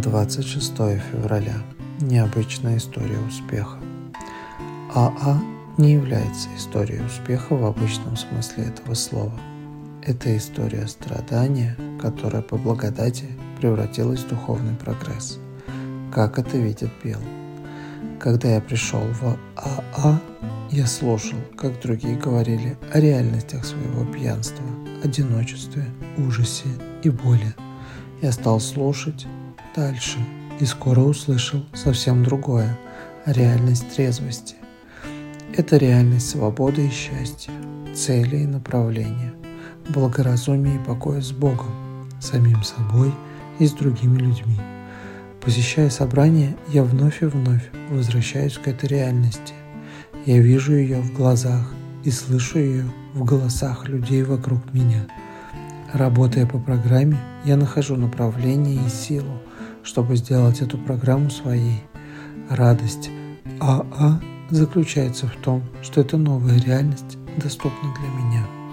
26 февраля. Необычная история успеха. АА не является историей успеха в обычном смысле этого слова. Это история страдания, которая по благодати превратилась в духовный прогресс. Как это видит Билл. Когда я пришел в АА, я слушал, как другие говорили о реальностях своего пьянства, одиночестве, ужасе и боли. Я стал слушать дальше и скоро услышал совсем другое – реальность трезвости. Это реальность свободы и счастья, цели и направления, благоразумия и покоя с Богом, самим собой и с другими людьми. Посещая собрания, я вновь и вновь возвращаюсь к этой реальности. Я вижу ее в глазах и слышу ее в голосах людей вокруг меня. Работая по программе, я нахожу направление и силу, чтобы сделать эту программу своей. Радость АА заключается в том, что эта новая реальность доступна для меня.